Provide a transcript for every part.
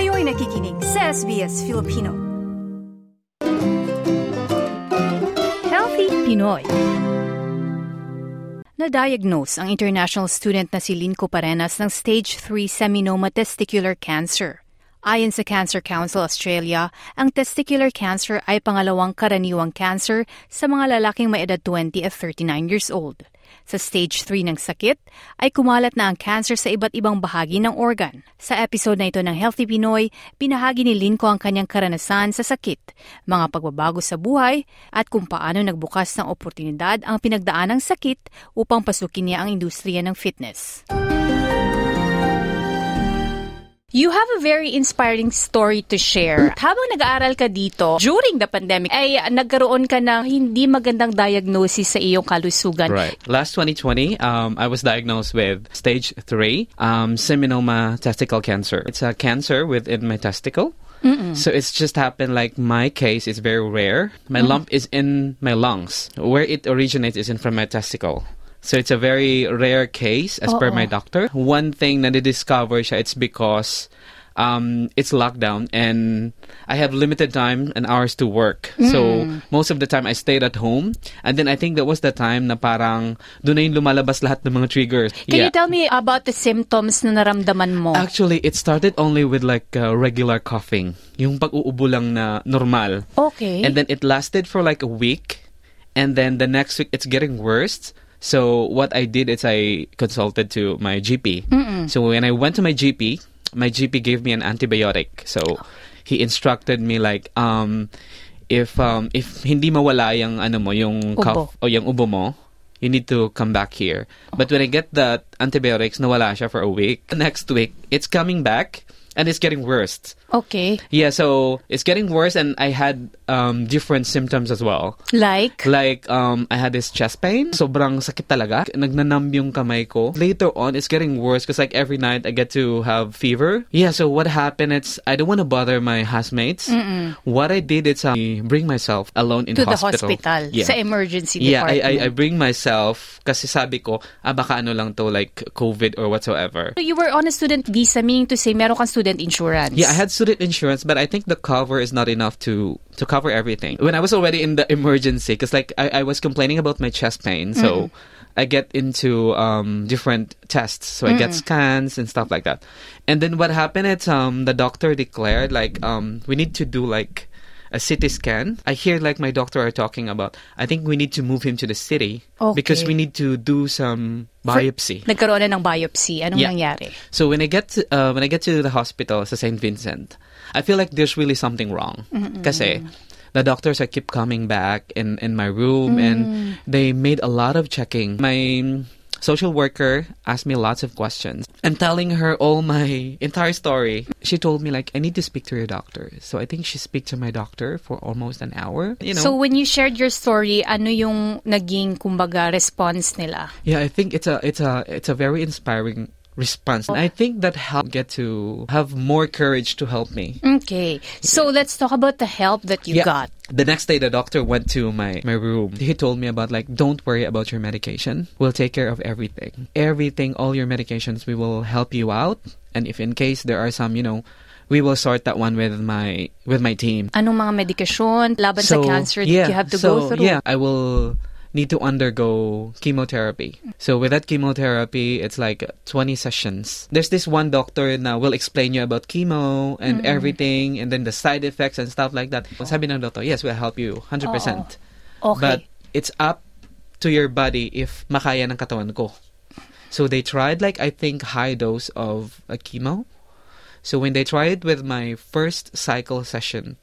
Kayo'y nakikinig sa SBS Filipino. Healthy Pinoy Na-diagnose ang international student na si Linko Parenas ng stage 3 seminoma testicular cancer. Ayon sa Cancer Council Australia, ang testicular cancer ay pangalawang karaniwang cancer sa mga lalaking may edad 20 at 39 years old. Sa stage 3 ng sakit, ay kumalat na ang cancer sa iba't ibang bahagi ng organ. Sa episode na ito ng Healthy Pinoy, pinahagi ni Linko ang kanyang karanasan sa sakit, mga pagbabago sa buhay, at kung paano nagbukas ng oportunidad ang pinagdaan ng sakit upang pasukin niya ang industriya ng fitness. You have a very inspiring story to share. Habang nag-aaral ka dito, during the pandemic, ay nagkaroon ka ng hindi magandang diagnosis sa iyong kalusugan. Right. Last 2020, um, I was diagnosed with stage 3 um, seminoma testicle cancer. It's a cancer within my testicle. So it's just happened like my case is very rare. My lump is in my lungs. Where it originates is in from my testicle. So it's a very rare case as per my doctor. One thing na discover siya, it's because um, it's lockdown and I have limited time and hours to work. So most of the time I stayed at home. And then I think that was the time na parang doon na yung lumalabas lahat ng mga triggers. Can you tell me about the symptoms na naramdaman mo? Actually, it started only with like uh, regular coughing. Yung pag-uubo lang na normal. okay. And then it lasted for like a week. And then the next week, it's getting worse. So what I did is I consulted to my GP. So when I went to my GP, my GP gave me an antibiotic. So he instructed me like, um, if um, if hindi mawala yung ano mo, yung Ubo. cough o yung ubo mo, you need to come back here. But when I get that antibiotics, nawala siya for a week. Next week, it's coming back and it's getting worse. okay. Yeah, so it's getting worse, and I had um, different symptoms as well. Like? Like, um, I had this chest pain. Sobrang sakit talaga. Nagnanamb yung kamay ko. Later on, it's getting worse because like every night I get to have fever. Yeah, so what happened, it's, I don't want to bother my housemates. What I did is I bring myself alone in to the hospital. hospital. Yeah. Sa emergency Yeah, I, department. I, I bring myself kasi sabi ko, ah, baka ano lang to, like COVID or whatsoever. So you were on a student visa, meaning to say meron kang student insurance. Yeah, I had student insurance, but I think the cover is not enough to to cover everything. When I was already in the emergency, because like I, I was complaining about my chest pain, so I get into um, different tests. So I get scans and stuff like that. And then what happened is um, the doctor declared like um, we need to do like a CT scan. I hear like my doctor are talking about. I think we need to move him to the city because we need to do some biopsy. Nagkaroon na ng biopsy. Anong Yeah. nangyari? So when I get to, uh, when I get to the hospital sa St. Vincent, I feel like there's really something wrong. Kasi the doctors are keep coming back in in my room and they made a lot of checking. My social worker asked me lots of questions and telling her all my entire story. She told me like I need to speak to your doctor. So I think she speak to my doctor for almost an hour. You know. So when you shared your story, ano yung naging kumbaga response nila? Yeah, I think it's a it's a it's a very inspiring response. And I think that helped get to have more courage to help me. Okay. So let's talk about the help that you Yeah. got. The next day the doctor went to my my room. He told me about like don't worry about your medication. We'll take care of everything. Everything, all your medications, we will help you out. And if in case there are some, you know, we will sort that one with my with my team. Anong mga medikasyon laban sa cancer that you have to so, go through? Yeah, I will need to undergo chemotherapy. So with that chemotherapy, it's like 20 sessions. There's this one doctor na will explain you about chemo and Mm-hmm. everything and then the side effects and stuff like that. Sabi ng doctor, yes, we'll help you 100%. Okay. But it's up to your body if makaya ng katawan ko. So they tried like I think high dose of a chemo. So when they tried with my first cycle session,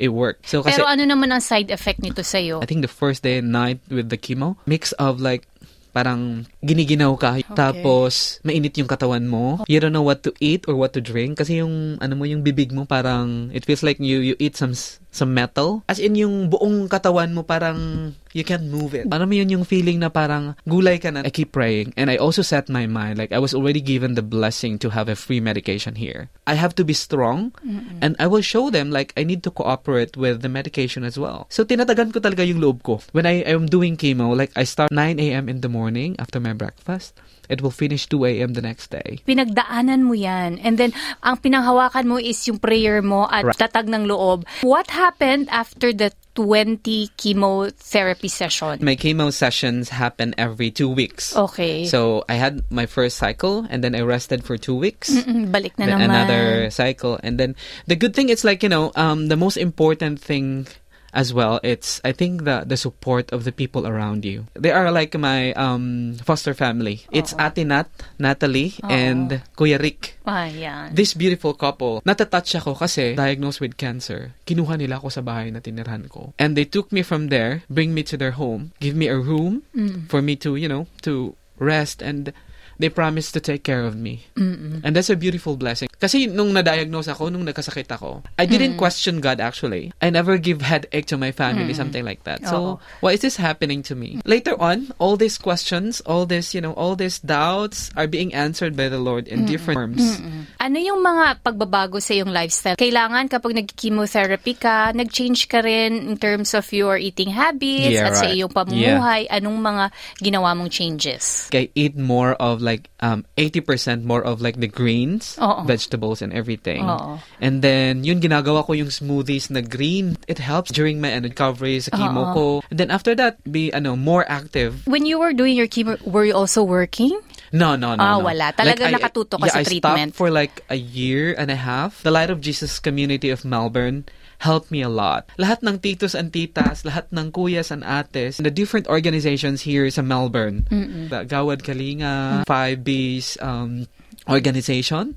it worked. So kasi Pero ano naman ang side effect nito sa'yo? I think the first day and night with the chemo, mix of like parang giniginaw ka tapos mainit yung katawan mo. You don't know what to eat or what to drink kasi yung ano mo yung bibig mo parang it feels like you you eat some sa metal. As in, yung buong katawan mo parang you can't move it. Alam mo yun yung feeling na parang gulay ka na. I keep praying. And I also set my mind, like I was already given the blessing to have a free medication here. I have to be strong and I will show them like I need to cooperate with the medication as well. So tinatagan ko talaga yung loob ko. When I am doing chemo, like I start 9 a.m. in the morning after my breakfast. It will finish 2 a.m. the next day. Pinagdaanan mo yan. And then, ang pinanghawakan mo is yung prayer mo at Right. tatag ng loob. What happened after the 20 chemotherapy session? My chemo sessions happen every two weeks. Okay. So I had my first cycle and then I rested for two weeks. Balik na then naman. another cycle and then the good thing is like you know um the most important thing as well it's i think the the support of the people around you. They are like my um foster family. It's ate nat natalie and kuya rick. Ayan. this beautiful couple natatouch ako kasi diagnosed with cancer. Kinuha nila ako sa bahay na tinirahan ko. And they took me from there bring me to their home give me a room for me to you know to rest and they promised to take care of me. And that's a beautiful blessing. Kasi nung na-diagnose ako nung nagkasakit ako I didn't question God actually. I never give headache to my family something like that. So why is this happening to me? Later on all these questions all this you know all these doubts are being answered by the Lord in different terms Ano yung mga pagbabago sa iyong lifestyle? Kailangan kapag nag-chemotherapy ka, nag-change ka rin in terms of your eating habits Yeah, at sa right. iyong pamumuhay. Anong mga ginawa mong changes? I eat more of like um 80% more of like the greens, Oo. vegetables and everything. Oo. And then yun ginagawa ko yung smoothies na green. It helps during my ano, recovery sa chemo Oo. ko. And then after that be ano more active. When you were doing your chemo, were you also working? No, no, no. Ah, no. wala. Talagang I- nakatuto ka yeah, sa I treatment. stopped for like a year and a half. The Light of Jesus community of Melbourne helped me a lot. Lahat ng titos and titas, lahat ng kuyas and ates, the different organizations here sa Melbourne. The Gawad Kalinga, 5Bs um, organization.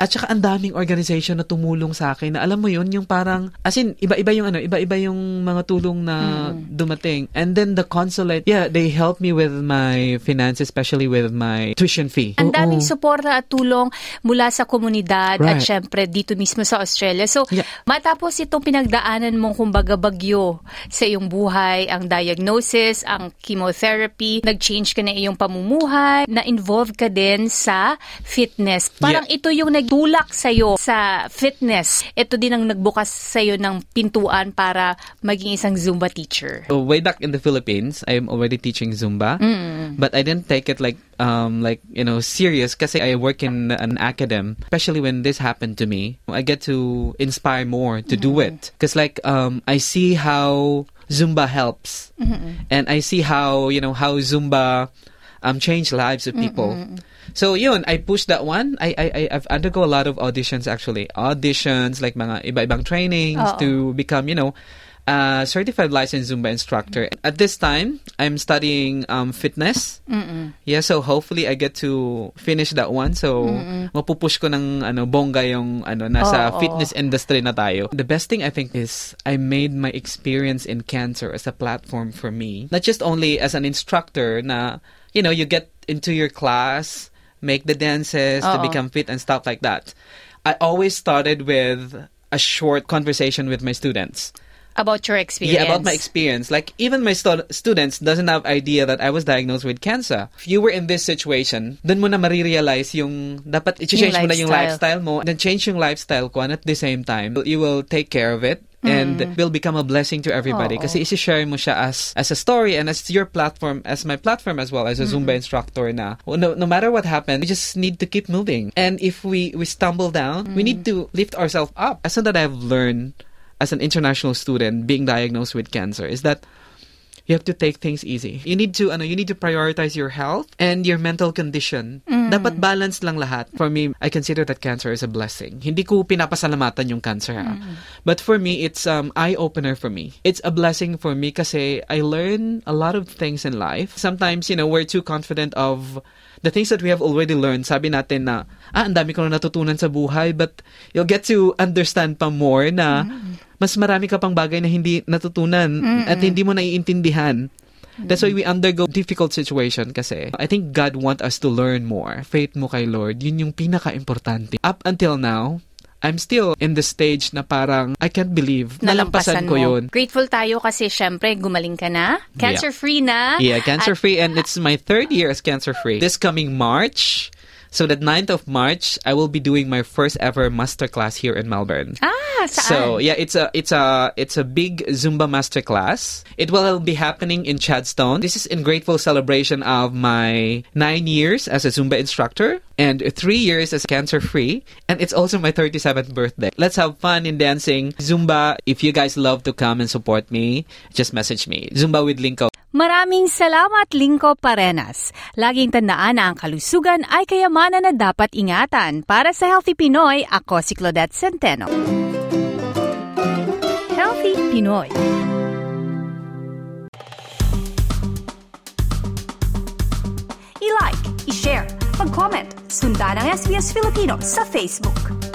At saka ang daming organization na tumulong sa akin na alam mo yun, yung parang, as in, iba-iba yung ano, iba-iba yung mga tulong na dumating. And then the consulate, yeah, they helped me with my finances, especially with my tuition fee. Ang daming suporta at tulong mula sa komunidad at Right. syempre dito mismo sa Australia. So, Yeah. matapos itong pinagdaanan mong kumbaga bagyo sa iyong buhay, ang diagnosis, ang chemotherapy, nag-change ka na iyong pamumuhay, na-involve ka din sa fitness. Parang ito yung nagtulak sa'yo sa fitness. Ito din ang nagbukas sa'yo ng pintuan para maging isang Zumba teacher. So way back in the Philippines, I'm already teaching Zumba, but I didn't take it like um like you know serious because I work in an academ. Especially when this happened to me, I get to inspire more to do it because like um I see how Zumba helps, and I see how you know how Zumba um change lives of people. So yun, I pushed that one. I I I- I've undergo a lot of auditions actually. Auditions like mga iba-ibang trainings Oo. to become, you know, a certified licensed Zumba instructor. At this time, I'm studying um, fitness. Yeah, so hopefully I get to finish that one. So mapupush ko ng ano bongga yung ano nasa Oo. fitness industry na tayo. The best thing I think is I made my experience in cancer as a platform for me. Not just only as an instructor na you know, you get into your class, make the dances to become fit and stuff like that. I always started with a short conversation with my students. About your experience. Yeah, about my experience. Like even my stu- students doesn't have idea that I was diagnosed with cancer. If you were in this situation, then mo na marirealize yung dapat i-change mo na yung lifestyle. mo, then change yung lifestyle ko and at the same time, you will take care of it and mm. will become a blessing to everybody Oo. kasi isi-share mo siya as as a story and as your platform as my platform as well as a Zumba mm-hmm. instructor na no, no matter what happens we just need to keep moving and if we we stumble down we mm. need to lift ourselves up as that I've learned as an international student being diagnosed with cancer is that you have to take things easy. You need to ano, you need to prioritize your health and your mental condition. Dapat balance lang lahat. For me, I consider that cancer is a blessing. Hindi ko pinapasalamatan yung cancer. ha. But for me, it's um eye opener for me. It's a blessing for me kasi I learn a lot of things in life. Sometimes, you know, we're too confident of the things that we have already learned, sabi natin na, ah, ang dami ko na natutunan sa buhay, but you'll get to understand pa more na mas marami ka pang bagay na hindi natutunan at hindi mo naiintindihan. That's why we undergo difficult situation kasi I think God want us to learn more. Faith mo kay Lord, yun yung pinaka-importante. Up until now, I'm still in the stage na parang I can't believe nalampasan, Nalampasan ko yun. Grateful tayo kasi syempre gumaling ka na. Cancer-free na. Yeah, cancer At- free, and it's my third year as cancer free. This coming March, so the 9th of March, I will be doing my first ever masterclass here in Melbourne. Ah, saan? So yeah, it's a it's a it's a big Zumba masterclass. It will be happening in Chadstone. This is in grateful celebration of my nine years as a Zumba instructor and three years as cancer free, and it's also my 37th birthday. Let's have fun in dancing Zumba. If you guys love to come and support me, just message me. Zumba with Lynco. Maraming salamat, Linko Parenas. Laging tandaan na ang kalusugan ay kayamanan na dapat ingatan. Para sa Healthy Pinoy, ako si Claudette Centeno. Healthy Pinoy. I-like, i-share, mag-comment, sundan ang SBS Filipino sa Facebook.